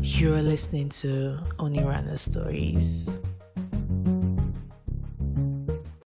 You're listening to Onirana Stories.